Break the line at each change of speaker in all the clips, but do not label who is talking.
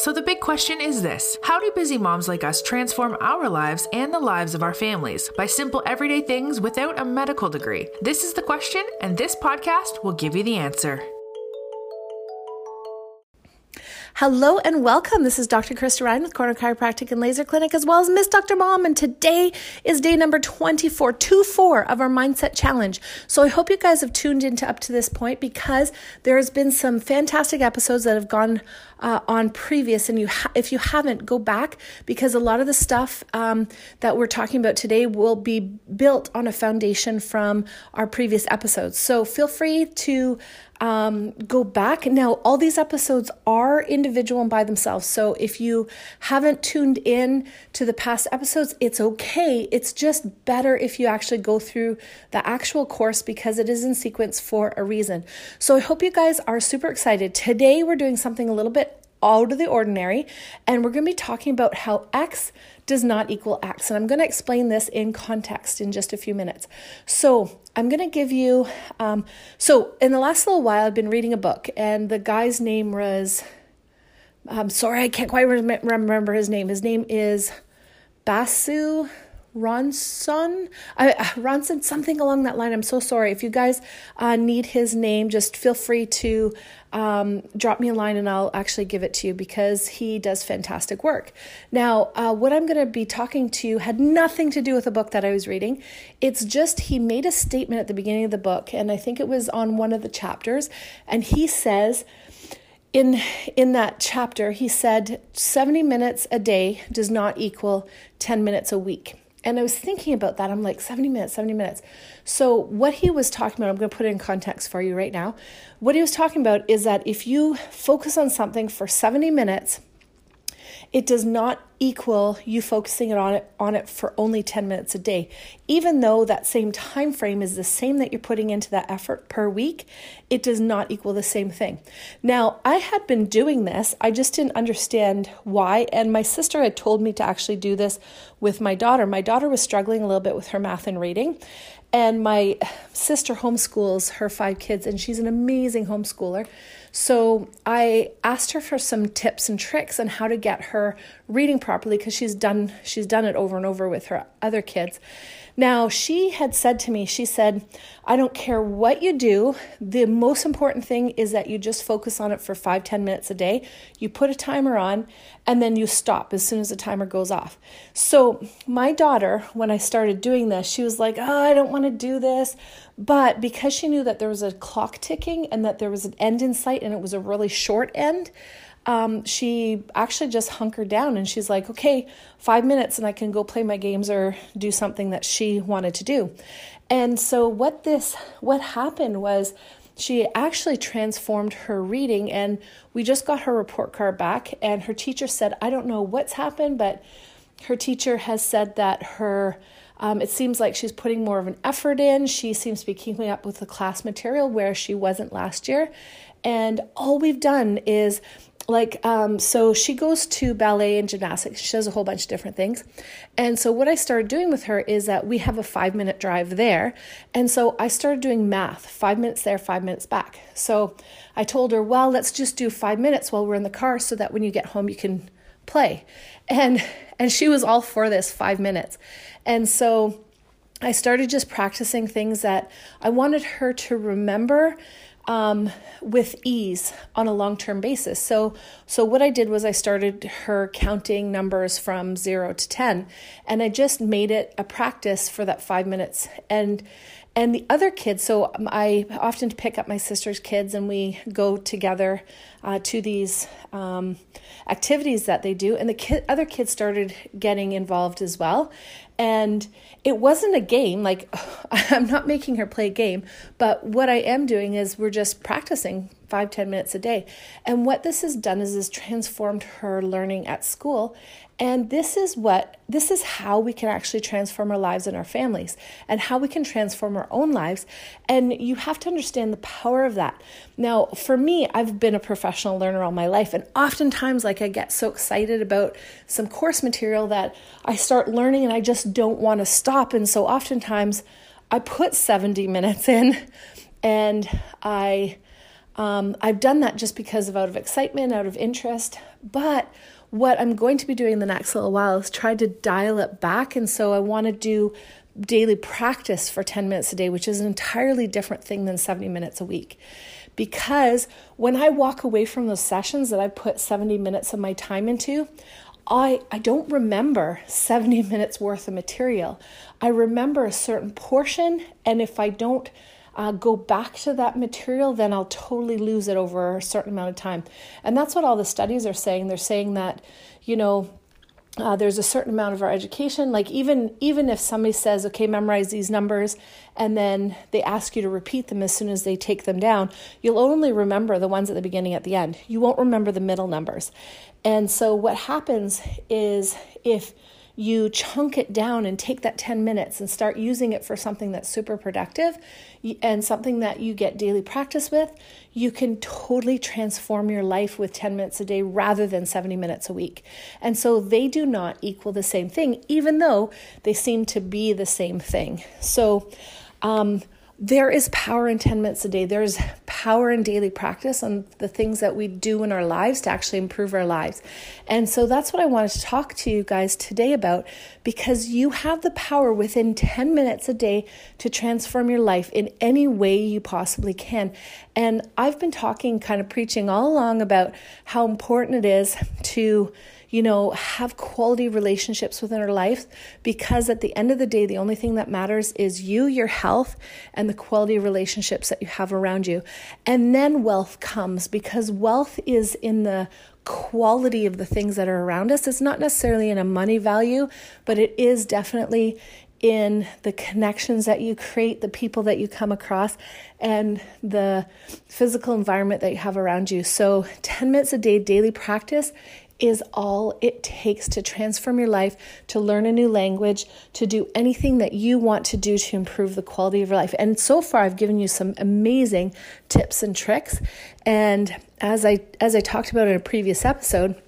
So the big question is this How do busy moms like us transform our lives and the lives of our families by simple everyday things without a medical degree? This is the question, and this podcast will give you the answer.
Hello and welcome. This is Dr. Krista Ryan with Corner Chiropractic and Laser Clinic, as well as Miss Dr. Mom. And today is day number 24, 24 of our Mindset Challenge. So I hope you guys have tuned into up to this point because there has been some fantastic episodes that have gone uh, on previous. And you, ha- if you haven't, go back because a lot of the stuff um, that we're talking about today will be built on a foundation from our previous episodes. So feel free to um, go back. Now, all these episodes are individual and by themselves. So if you haven't tuned in to the past episodes, it's okay. It's just better if you actually go through the actual course because it is in sequence for a reason. So I hope you guys are super excited. Today, we're doing something a little bit out of the ordinary, and we're going to be talking about how X does not equal X. And I'm going to explain this in context in just a few minutes. So, I'm going to give you, um, so in the last little while, I've been reading a book, and the guy's name was, I'm sorry, I can't quite rem- remember his name. His name is Basu Ronson, uh, Ronson, something along that line. I'm so sorry. If you guys uh, need his name, just feel free to um, drop me a line and I'll actually give it to you because he does fantastic work. Now, uh, what I'm going to be talking to you had nothing to do with a book that I was reading. It's just he made a statement at the beginning of the book, and I think it was on one of the chapters, and he says, in in that chapter he said 70 minutes a day does not equal 10 minutes a week and I was thinking about that. I'm like, 70 minutes, 70 minutes. So, what he was talking about, I'm going to put it in context for you right now. What he was talking about is that if you focus on something for 70 minutes, it does not equal you focusing on it on it for only 10 minutes a day. Even though that same time frame is the same that you're putting into that effort per week it does not equal the same thing. Now i had been doing this. I just didn't understand why. And my sister had told me to actually do this with my daughter. My daughter was struggling a little bit with her math and reading and my sister homeschools her five kids and she's an amazing homeschooler so I asked her for some tips and tricks on how to get her reading properly because she's done she's done it over and over with her other kids. Now, she had said to me, she said, I don't care what you do. The most important thing is that you just focus on it for five, ten minutes a day. You put a timer on and then you stop as soon as the timer goes off. So, my daughter, when I started doing this, she was like, Oh, I don't want to do this. But because she knew that there was a clock ticking and that there was an end in sight and it was a really short end, um, she actually just hunkered down and she's like, okay, five minutes and I can go play my games or do something that she wanted to do. And so what this, what happened was she actually transformed her reading and we just got her report card back and her teacher said, I don't know what's happened, but her teacher has said that her um, it seems like she's putting more of an effort in. She seems to be keeping up with the class material where she wasn't last year. And all we've done is like um, so she goes to ballet and gymnastics she does a whole bunch of different things and so what i started doing with her is that we have a five minute drive there and so i started doing math five minutes there five minutes back so i told her well let's just do five minutes while we're in the car so that when you get home you can play and and she was all for this five minutes and so i started just practicing things that i wanted her to remember um, with ease on a long term basis. So, so what I did was I started her counting numbers from zero to 10, and I just made it a practice for that five minutes. And and the other kids, so I often pick up my sister's kids and we go together uh, to these um, activities that they do. And the other kids started getting involved as well. And it wasn't a game, like I'm not making her play a game, but what I am doing is we're just practicing five ten minutes a day. And what this has done is has transformed her learning at school. And this is what this is how we can actually transform our lives and our families and how we can transform our own lives. And you have to understand the power of that. Now, for me, I've been a professional learner all my life, and oftentimes like I get so excited about some course material that I start learning and I just don't want to stop. And so oftentimes I put 70 minutes in and I Um, I've done that just because of out of excitement, out of interest. But what I'm going to be doing the next little while is try to dial it back. And so I want to do daily practice for 10 minutes a day, which is an entirely different thing than 70 minutes a week. Because when I walk away from those sessions that I put 70 minutes of my time into, I, I don't remember 70 minutes worth of material. I remember a certain portion, and if I don't uh, go back to that material, then I'll totally lose it over a certain amount of time. And that's what all the studies are saying. They're saying that, you know, uh, there's a certain amount of our education like even even if somebody says okay memorize these numbers and then they ask you to repeat them as soon as they take them down you'll only remember the ones at the beginning at the end you won't remember the middle numbers and so what happens is if you chunk it down and take that 10 minutes and start using it for something that's super productive and something that you get daily practice with, you can totally transform your life with 10 minutes a day rather than 70 minutes a week. And so they do not equal the same thing, even though they seem to be the same thing. So, um, there is power in 10 minutes a day. There's power in daily practice on the things that we do in our lives to actually improve our lives. And so that's what I wanted to talk to you guys today about because you have the power within 10 minutes a day to transform your life in any way you possibly can. And I've been talking, kind of preaching all along about how important it is to you know, have quality relationships within our life because at the end of the day, the only thing that matters is you, your health, and the quality relationships that you have around you. And then wealth comes because wealth is in the quality of the things that are around us. It's not necessarily in a money value, but it is definitely in the connections that you create, the people that you come across, and the physical environment that you have around you. So, 10 minutes a day daily practice is all it takes to transform your life, to learn a new language, to do anything that you want to do to improve the quality of your life. And so far I've given you some amazing tips and tricks. And as I as I talked about in a previous episode,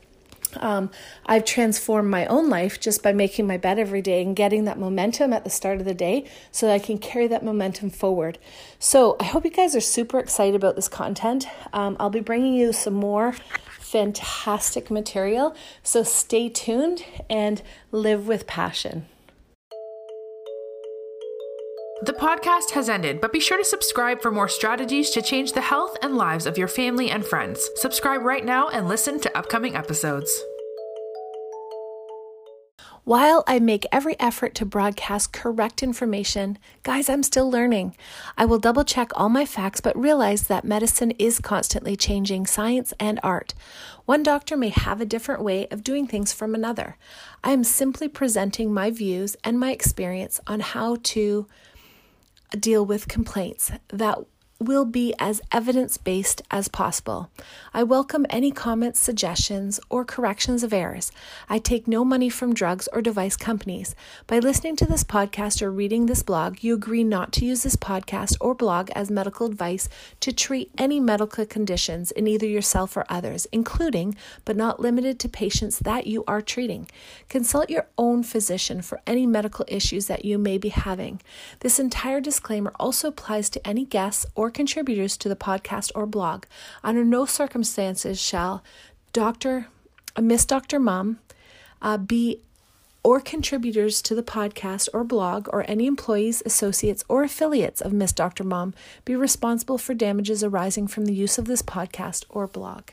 um, I've transformed my own life just by making my bed every day and getting that momentum at the start of the day so that I can carry that momentum forward. So, I hope you guys are super excited about this content. Um, I'll be bringing you some more fantastic material. So stay tuned and live with passion.
The podcast has ended, but be sure to subscribe for more strategies to change the health and lives of your family and friends. Subscribe right now and listen to upcoming episodes.
While I make every effort to broadcast correct information, guys, I'm still learning. I will double check all my facts, but realize that medicine is constantly changing science and art. One doctor may have a different way of doing things from another. I am simply presenting my views and my experience on how to deal with complaints that will be as evidence based as possible. I welcome any comments, suggestions, or corrections of errors. I take no money from drugs or device companies. By listening to this podcast or reading this blog, you agree not to use this podcast or blog as medical advice to treat any medical conditions in either yourself or others, including but not limited to patients that you are treating. Consult your own physician for any medical issues that you may be having. This entire disclaimer also applies to any guests or contributors to the podcast or blog. Under no circumstances shall Dr. Miss Dr. Mom uh, be or contributors to the podcast or blog or any employees, associates, or affiliates of Miss Dr. Mom be responsible for damages arising from the use of this podcast or blog.